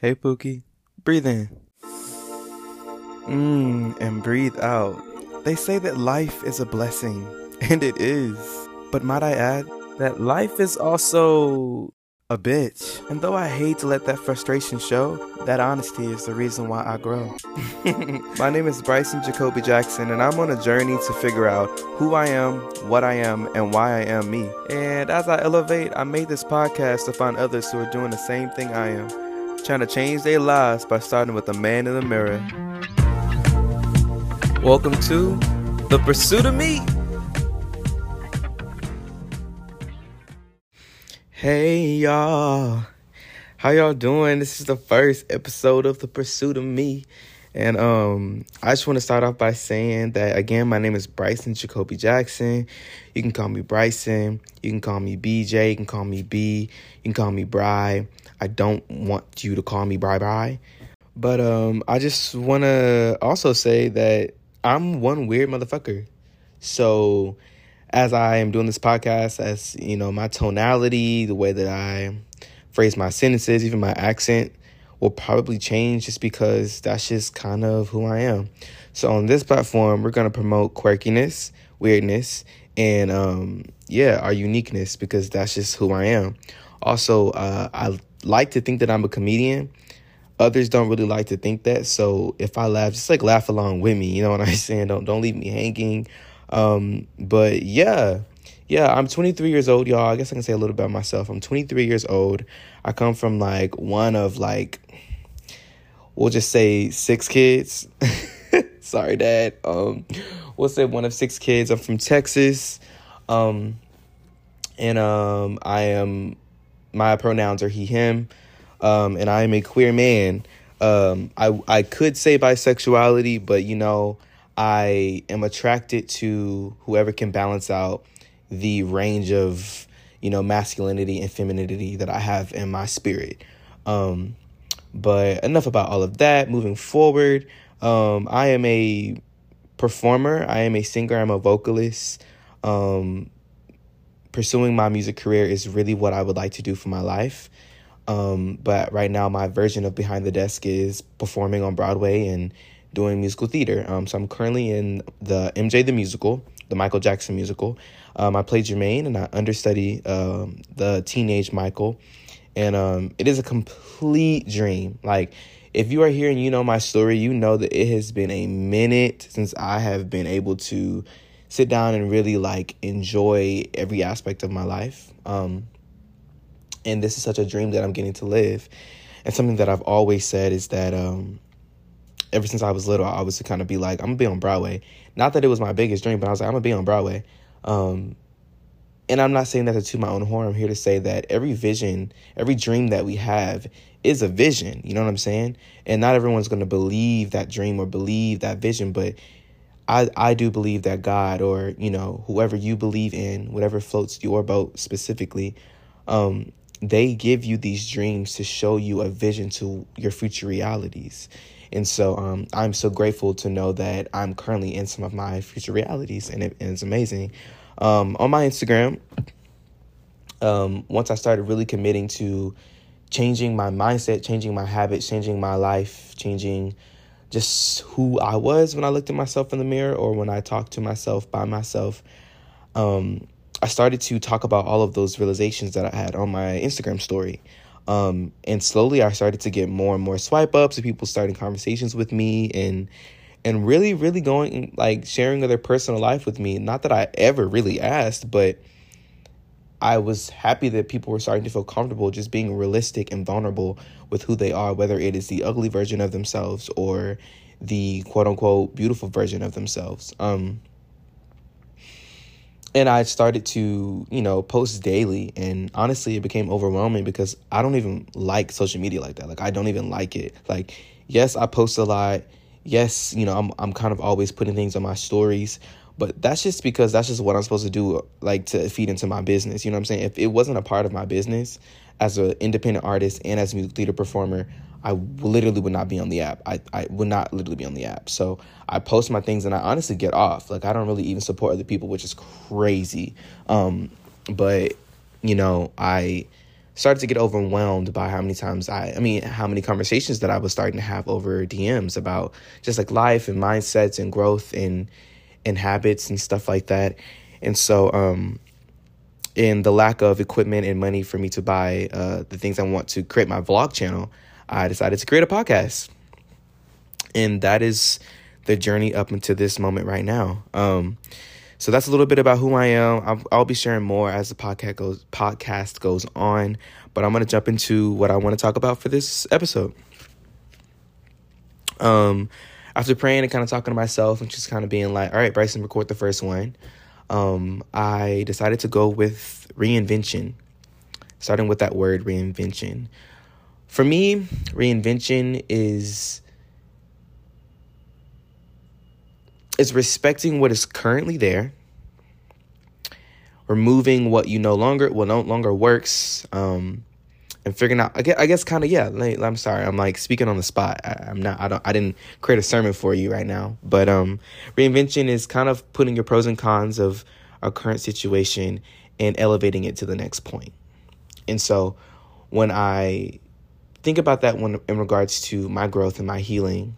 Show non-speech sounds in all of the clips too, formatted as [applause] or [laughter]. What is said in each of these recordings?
Hey, Pookie. Breathe in. Mmm, and breathe out. They say that life is a blessing, [laughs] and it is. But might I add that life is also a bitch. And though I hate to let that frustration show, that honesty is the reason why I grow. [laughs] My name is Bryson Jacoby Jackson, and I'm on a journey to figure out who I am, what I am, and why I am me. And as I elevate, I made this podcast to find others who are doing the same thing I am trying to change their lives by starting with a man in the mirror. Welcome to The Pursuit of Me. Hey y'all. How y'all doing? This is the first episode of The Pursuit of Me. And um, I just want to start off by saying that again, my name is Bryson Jacoby Jackson. You can call me Bryson. You can call me BJ. You can call me B. You can call me Bry. I don't want you to call me bye bye. But um, I just want to also say that I'm one weird motherfucker. So as I am doing this podcast, as you know, my tonality, the way that I phrase my sentences, even my accent will probably change just because that's just kind of who I am. So on this platform, we're gonna promote quirkiness, weirdness, and um, yeah, our uniqueness because that's just who I am. Also, uh, I like to think that I'm a comedian. Others don't really like to think that. So if I laugh, just like laugh along with me. You know what I'm [laughs] saying? Don't don't leave me hanging. Um, but yeah, yeah, I'm 23 years old, y'all. I guess I can say a little about myself. I'm 23 years old. I come from like one of like we'll just say six kids. [laughs] Sorry, Dad. Um, we'll say one of six kids. I'm from Texas. Um, and um, I am my pronouns are he, him, um, and I am a queer man. Um, I I could say bisexuality, but you know, I am attracted to whoever can balance out the range of you know masculinity and femininity that I have in my spirit. Um, but enough about all of that. Moving forward, um, I am a performer. I am a singer. I'm a vocalist. Um, pursuing my music career is really what I would like to do for my life. Um, but right now, my version of behind the desk is performing on Broadway and doing musical theater. Um, so I'm currently in the MJ the musical, the Michael Jackson musical. Um, I play Jermaine and I understudy um, the teenage Michael, and um, it is a complete dream. Like if you are here and you know my story, you know that it has been a minute since I have been able to sit down and really like enjoy every aspect of my life. Um, and this is such a dream that I'm getting to live. And something that I've always said is that um, ever since I was little, I to kind of be like, I'm gonna be on Broadway. Not that it was my biggest dream, but I was like, I'm gonna be on Broadway. Um, and I'm not saying that to toot my own horn. I'm here to say that every vision, every dream that we have is a vision. You know what I'm saying? And not everyone's gonna believe that dream or believe that vision, but I, I do believe that God or, you know, whoever you believe in, whatever floats your boat specifically, um, they give you these dreams to show you a vision to your future realities. And so um, I'm so grateful to know that I'm currently in some of my future realities, and, it, and it's amazing. Um, on my Instagram, um, once I started really committing to changing my mindset, changing my habits, changing my life, changing just who I was when I looked at myself in the mirror or when I talked to myself by myself. Um, I started to talk about all of those realizations that I had on my Instagram story. Um, and slowly I started to get more and more swipe ups and people starting conversations with me and and really, really going like sharing their personal life with me. Not that I ever really asked, but I was happy that people were starting to feel comfortable just being realistic and vulnerable with who they are, whether it is the ugly version of themselves or the quote unquote beautiful version of themselves. Um, and I started to, you know, post daily. And honestly, it became overwhelming because I don't even like social media like that. Like, I don't even like it. Like, yes, I post a lot. Yes, you know, I'm, I'm kind of always putting things on my stories. But that's just because that's just what I'm supposed to do, like to feed into my business. You know what I'm saying? If it wasn't a part of my business as an independent artist and as a music theater performer, I literally would not be on the app. I, I would not literally be on the app. So I post my things and I honestly get off. Like I don't really even support other people, which is crazy. Um, but you know, I started to get overwhelmed by how many times I, I mean, how many conversations that I was starting to have over DMs about just like life and mindsets and growth and and habits and stuff like that. And so, um, in the lack of equipment and money for me to buy uh, the things I want to create my vlog channel, I decided to create a podcast. And that is the journey up into this moment right now. Um, so that's a little bit about who I am. I'll, I'll, be sharing more as the podcast goes podcast goes on, but I'm gonna jump into what I want to talk about for this episode. Um, after praying and kind of talking to myself and just kind of being like, "All right, Bryson, record the first one." Um, I decided to go with reinvention, starting with that word reinvention. For me, reinvention is is respecting what is currently there, removing what you no longer what no longer works, um, and figuring out. I guess, I guess kind of yeah. I'm sorry, I'm like speaking on the spot. I, am not. I don't. I didn't create a sermon for you right now. But um, reinvention is kind of putting your pros and cons of our current situation and elevating it to the next point. And so, when I think about that when in regards to my growth and my healing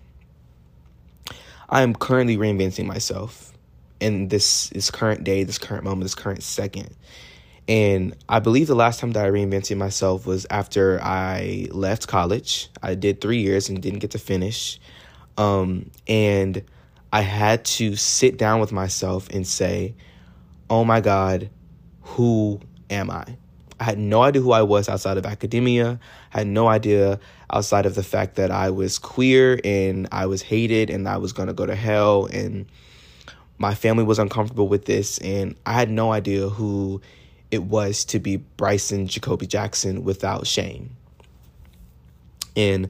I am currently reinventing myself in this this current day, this current moment, this current second. And I believe the last time that I reinvented myself was after I left college. I did three years and didn't get to finish. Um, and I had to sit down with myself and say, oh my God, who am I? I had no idea who I was outside of academia. I had no idea outside of the fact that I was queer and I was hated and I was going to go to hell and my family was uncomfortable with this and I had no idea who it was to be Bryson Jacoby Jackson without shame. And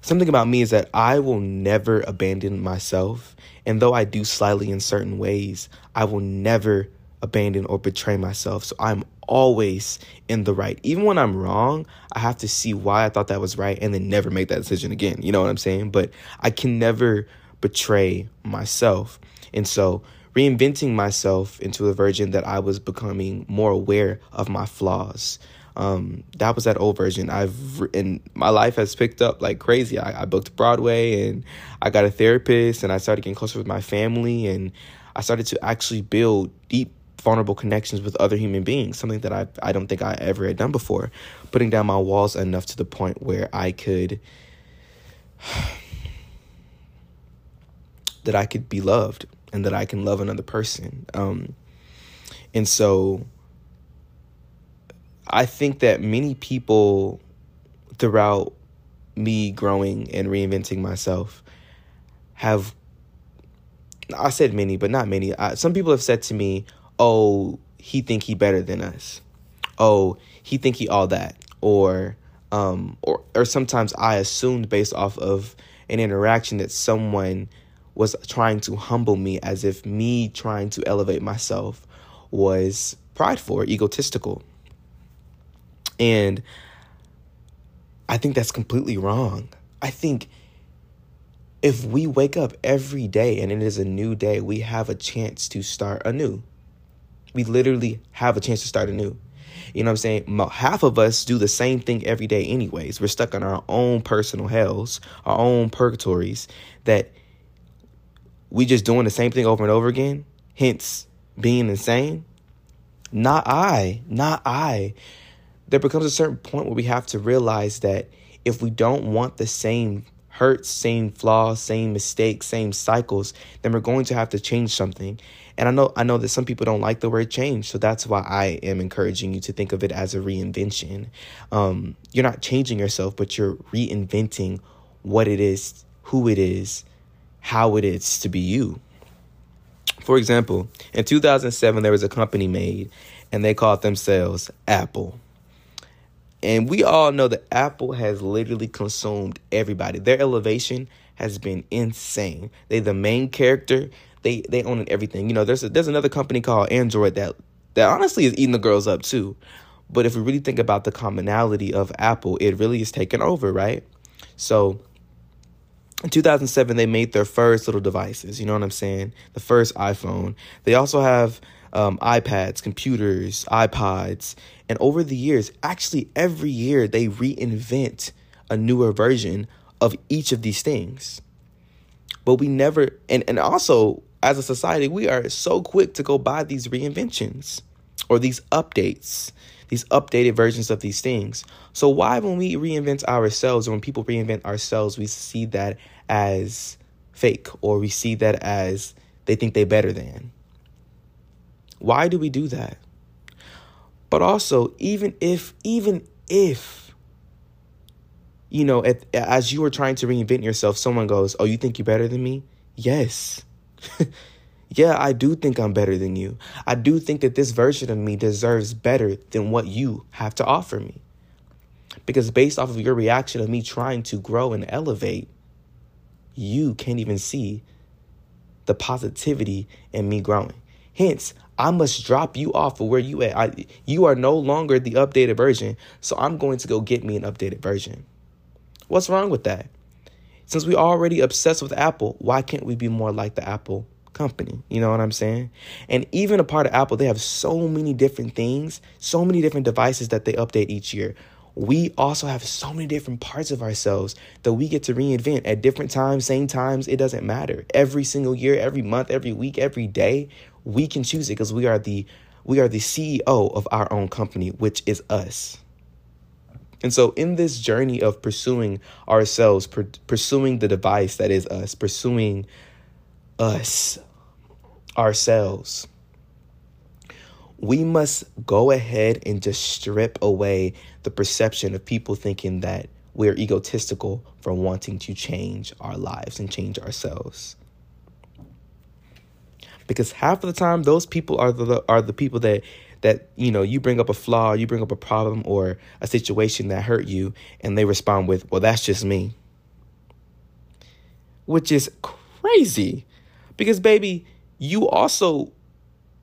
something about me is that I will never abandon myself. And though I do slightly in certain ways, I will never abandon or betray myself. So I'm always in the right. Even when I'm wrong, I have to see why I thought that was right and then never make that decision again. You know what I'm saying? But I can never betray myself. And so reinventing myself into a version that I was becoming more aware of my flaws. Um, that was that old version. I've and my life has picked up like crazy. I, I booked Broadway and I got a therapist and I started getting closer with my family and I started to actually build deep vulnerable connections with other human beings, something that I I don't think I ever had done before. Putting down my walls enough to the point where I could [sighs] that I could be loved and that I can love another person. Um, and so I think that many people throughout me growing and reinventing myself have I said many, but not many. I, some people have said to me, oh, he think he better than us. Oh, he think he all that. Or um or or sometimes I assumed based off of an interaction that someone was trying to humble me as if me trying to elevate myself was prideful or egotistical. And I think that's completely wrong. I think if we wake up every day and it is a new day, we have a chance to start anew we literally have a chance to start anew. You know what I'm saying? Half of us do the same thing every day, anyways. We're stuck in our own personal hells, our own purgatories that we just doing the same thing over and over again, hence being insane. Not I, not I. There becomes a certain point where we have to realize that if we don't want the same hurts, same flaws, same mistakes, same cycles, then we're going to have to change something. And I know I know that some people don't like the word change, so that's why I am encouraging you to think of it as a reinvention. Um, you're not changing yourself, but you're reinventing what it is, who it is, how it is to be you. For example, in 2007, there was a company made, and they called themselves Apple. And we all know that Apple has literally consumed everybody. Their elevation has been insane. They the main character they they own everything. You know, there's a, there's another company called Android that that honestly is eating the girls up too. But if we really think about the commonality of Apple, it really is taken over, right? So in 2007, they made their first little devices. You know what I'm saying? The first iPhone. They also have um, iPads, computers, iPods. And over the years, actually, every year they reinvent a newer version of each of these things. But we never, and, and also as a society, we are so quick to go buy these reinventions or these updates, these updated versions of these things. So, why, when we reinvent ourselves or when people reinvent ourselves, we see that as fake or we see that as they think they're better than? Why do we do that? But also, even if, even if, you know, at, as you are trying to reinvent yourself, someone goes, Oh, you think you're better than me? Yes. [laughs] yeah, I do think I'm better than you. I do think that this version of me deserves better than what you have to offer me. Because based off of your reaction of me trying to grow and elevate, you can't even see the positivity in me growing. Hence, I must drop you off of where you at. I, you are no longer the updated version, so I'm going to go get me an updated version. What's wrong with that? Since we're already obsessed with Apple, why can't we be more like the Apple company? You know what I'm saying? And even a part of Apple, they have so many different things, so many different devices that they update each year. We also have so many different parts of ourselves that we get to reinvent at different times, same times, it doesn't matter. Every single year, every month, every week, every day, we can choose it because we are the we are the CEO of our own company, which is us. And so, in this journey of pursuing ourselves, pursuing the device that is us, pursuing us, ourselves, we must go ahead and just strip away the perception of people thinking that we're egotistical for wanting to change our lives and change ourselves. Because half of the time those people are the are the people that that you know you bring up a flaw you bring up a problem or a situation that hurt you and they respond with well that's just me. Which is crazy because baby you also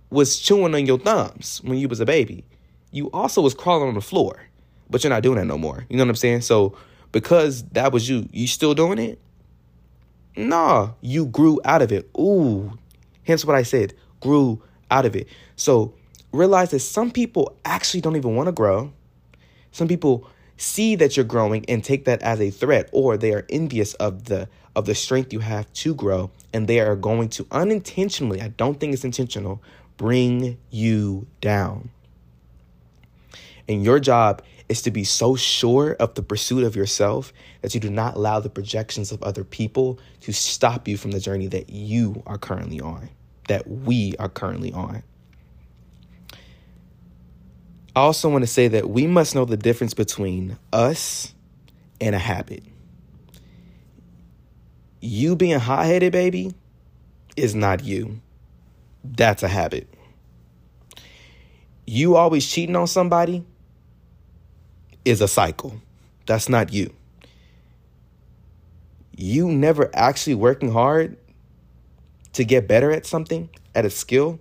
was chewing on your thumbs when you was a baby. You also was crawling on the floor but you're not doing that no more. You know what i'm saying? So because that was you you still doing it? Nah you grew out of it. Ooh. Hence what I said, grew out of it. So realize that some people actually don't even want to grow. Some people see that you're growing and take that as a threat or they are envious of the of the strength you have to grow and they are going to unintentionally, I don't think it's intentional, bring you down. And your job is to be so sure of the pursuit of yourself that you do not allow the projections of other people to stop you from the journey that you are currently on that we are currently on. I also want to say that we must know the difference between us and a habit. You being hot headed, baby, is not you. That's a habit. You always cheating on somebody is a cycle. That's not you. You never actually working hard to get better at something, at a skill,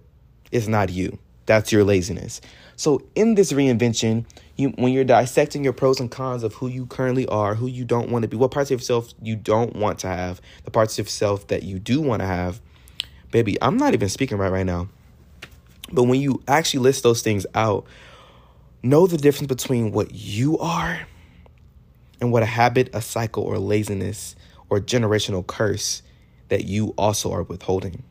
is not you. That's your laziness. So in this reinvention, you when you're dissecting your pros and cons of who you currently are, who you don't want to be, what parts of yourself you don't want to have, the parts of yourself that you do want to have, baby, I'm not even speaking right right now. But when you actually list those things out, know the difference between what you are and what a habit, a cycle, or laziness or generational curse that you also are withholding.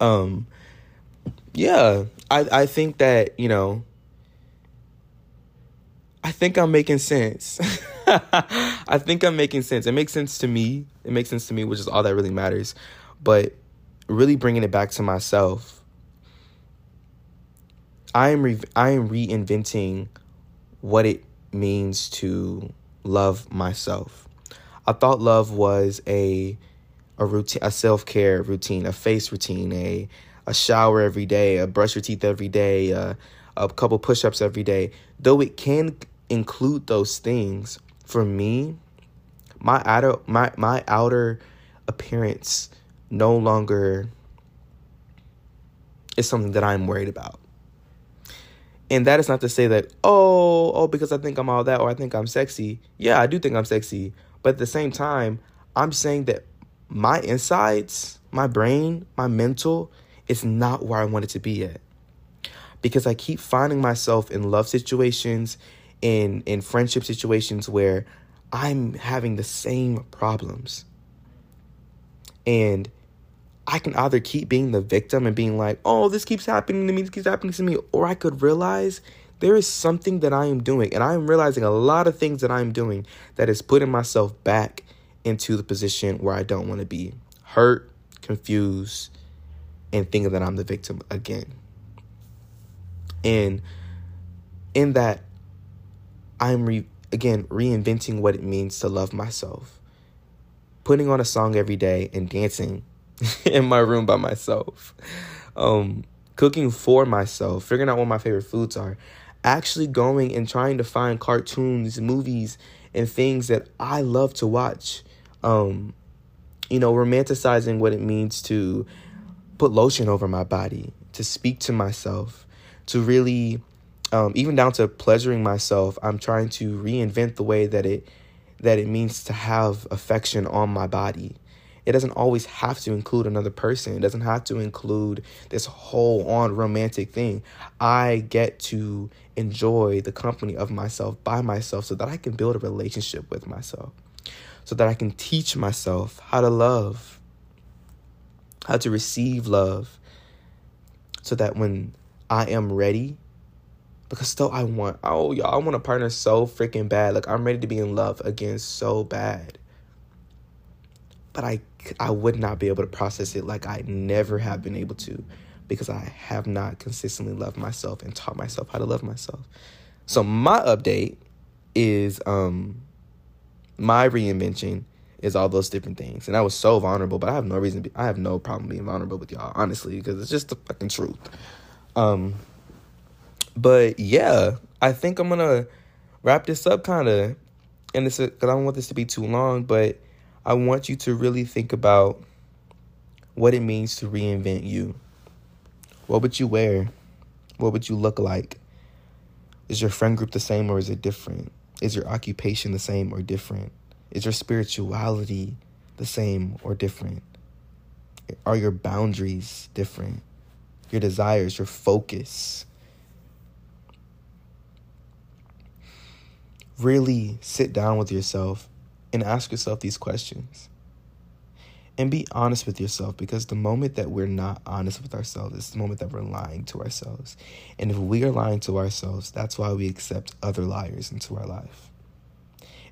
Um yeah, I I think that, you know, I think I'm making sense. [laughs] I think I'm making sense. It makes sense to me. It makes sense to me, which is all that really matters. But really bringing it back to myself, I am re- I am reinventing what it means to love myself. I thought love was a a routine, a self care routine, a face routine, a a shower every day, a brush your teeth every day, a, a couple push ups every day. Though it can include those things, for me, my outer my my outer appearance no longer is something that I'm worried about. And that is not to say that, oh, oh, because I think I'm all that or I think I'm sexy. Yeah, I do think I'm sexy. But at the same time, I'm saying that my insides, my brain, my mental it's not where I want it to be at. Because I keep finding myself in love situations, in in friendship situations where I'm having the same problems. And I can either keep being the victim and being like, oh, this keeps happening to me, this keeps happening to me, or I could realize there is something that I am doing, and I am realizing a lot of things that I am doing that is putting myself back into the position where I don't want to be hurt, confused, and thinking that I'm the victim again. And in that, I'm re- again reinventing what it means to love myself. Putting on a song every day and dancing [laughs] in my room by myself. Um, cooking for myself, figuring out what my favorite foods are, actually going and trying to find cartoons, movies, and things that I love to watch. Um, you know, romanticizing what it means to put lotion over my body, to speak to myself, to really, um, even down to pleasuring myself. I'm trying to reinvent the way that it that it means to have affection on my body. It doesn't always have to include another person. It doesn't have to include this whole on romantic thing. I get to enjoy the company of myself by myself so that I can build a relationship with myself. So that I can teach myself how to love, how to receive love. So that when I am ready, because still I want, oh, y'all, I want a partner so freaking bad. Like, I'm ready to be in love again so bad. But I I would not be able to process it like I never have been able to because I have not consistently loved myself and taught myself how to love myself. So my update is um my reinvention is all those different things. And I was so vulnerable, but I have no reason be, I have no problem being vulnerable with y'all, honestly, because it's just the fucking truth. Um but yeah, I think I'm to wrap this up kind of and it's cuz I don't want this to be too long, but I want you to really think about what it means to reinvent you. What would you wear? What would you look like? Is your friend group the same or is it different? Is your occupation the same or different? Is your spirituality the same or different? Are your boundaries different? Your desires, your focus? Really sit down with yourself and ask yourself these questions. And be honest with yourself because the moment that we're not honest with ourselves is the moment that we're lying to ourselves. And if we are lying to ourselves, that's why we accept other liars into our life.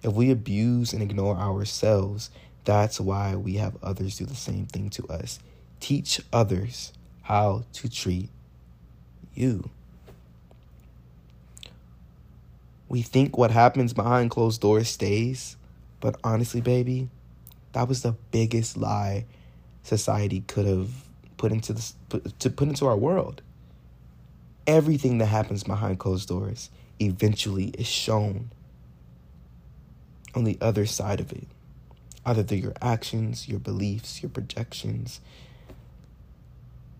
If we abuse and ignore ourselves, that's why we have others do the same thing to us. Teach others how to treat you. We think what happens behind closed doors stays, but honestly, baby, that was the biggest lie society could have put into to put into our world. Everything that happens behind closed doors eventually is shown on the other side of it. Either through your actions, your beliefs, your projections.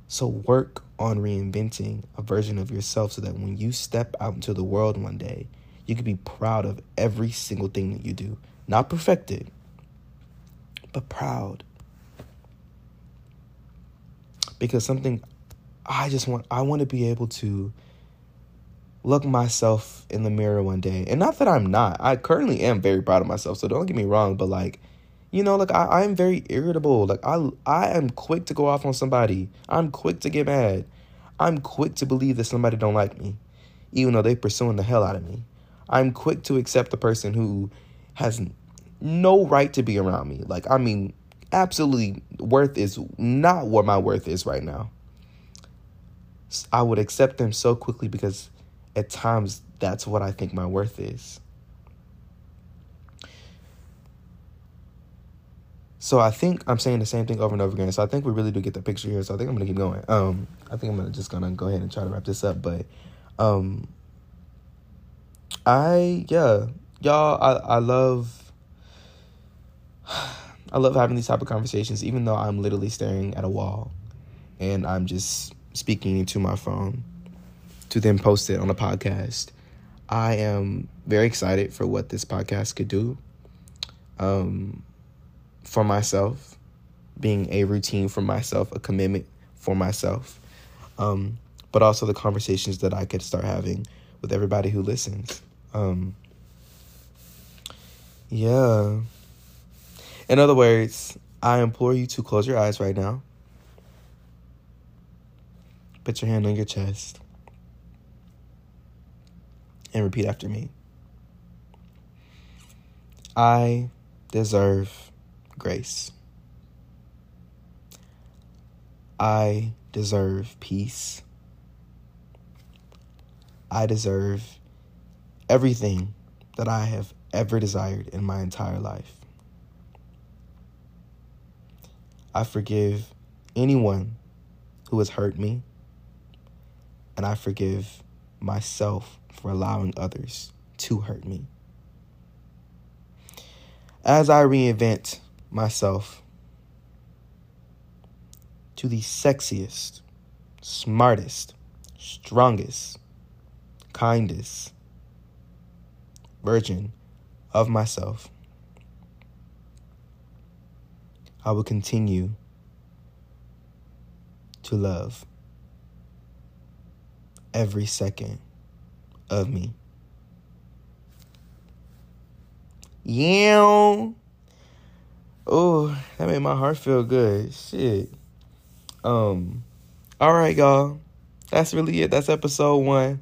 So work on reinventing a version of yourself so that when you step out into the world one day, you can be proud of every single thing that you do. Not perfected, but proud. Because something I just want I want to be able to look myself in the mirror one day. And not that I'm not. I currently am very proud of myself, so don't get me wrong, but like you know, like I, I am very irritable. Like I I am quick to go off on somebody. I'm quick to get mad. I'm quick to believe that somebody don't like me, even though they pursuing the hell out of me. I'm quick to accept the person who has no right to be around me. Like, I mean, absolutely, worth is not what my worth is right now. I would accept them so quickly because at times that's what I think my worth is. So I think I'm saying the same thing over and over again. So I think we really do get the picture here. So I think I'm gonna keep going. Um, I think I'm gonna just gonna go ahead and try to wrap this up. But, um, I yeah, y'all, I I love [sighs] I love having these type of conversations, even though I'm literally staring at a wall and I'm just speaking into my phone to then post it on a podcast. I am very excited for what this podcast could do um, for myself, being a routine for myself, a commitment for myself, um, but also the conversations that I could start having with everybody who listens. Um, yeah. In other words, I implore you to close your eyes right now. Put your hand on your chest and repeat after me. I deserve grace. I deserve peace. I deserve everything that I have ever desired in my entire life. I forgive anyone who has hurt me, and I forgive myself for allowing others to hurt me. As I reinvent myself to the sexiest, smartest, strongest, kindest version of myself, I will continue to love every second of me. Yeah. Oh, that made my heart feel good. Shit. Um, all right, y'all. That's really it. That's episode one.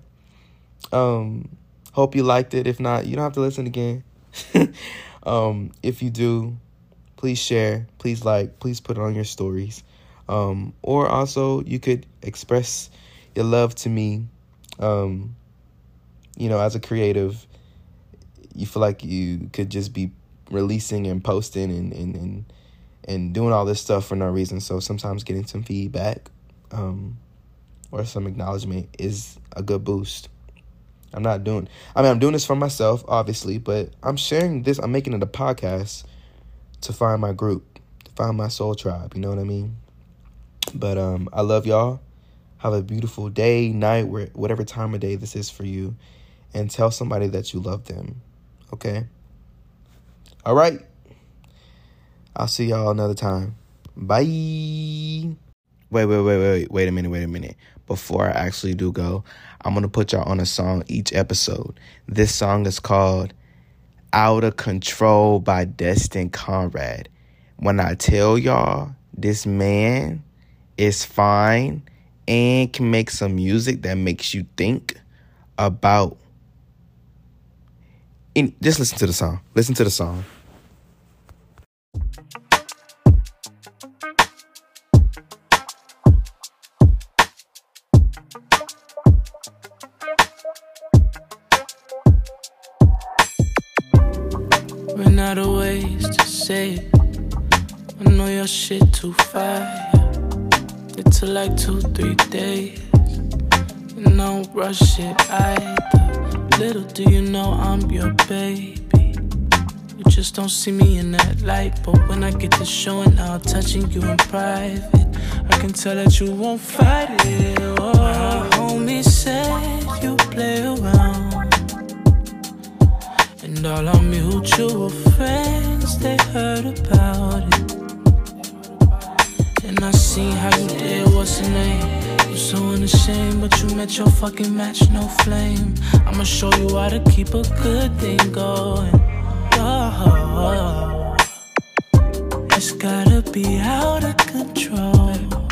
Um, hope you liked it. If not, you don't have to listen again. [laughs] um, if you do, please share, please like, please put it on your stories. Um, or also you could express your love to me um, you know, as a creative, you feel like you could just be releasing and posting and and and, and doing all this stuff for no reason. So sometimes getting some feedback um, or some acknowledgement is a good boost. I'm not doing. I mean, I'm doing this for myself, obviously, but I'm sharing this. I'm making it a podcast to find my group, to find my soul tribe. You know what I mean? But um, I love y'all. Have a beautiful day, night, whatever time of day this is for you. And tell somebody that you love them. Okay? All right. I'll see y'all another time. Bye. Wait, wait, wait, wait, wait a minute, wait a minute. Before I actually do go, I'm going to put y'all on a song each episode. This song is called Out of Control by Destin Conrad. When I tell y'all, this man is fine and can make some music that makes you think about in, just listen to the song. Listen to the song. Run out of ways to say it. I know your shit too fire. It took like two, three days. Don't rush it either. Little do you know I'm your baby. You just don't see me in that light. But when I get to showing out, touching you in private, I can tell that you won't fight it. Oh, my homie said you play around. And all our mutual friends, they heard about it. And I seen how you did, what's the name? So unashamed, but you met your fucking match, no flame. I'ma show you how to keep a good thing going. Oh, it's gotta be out of control.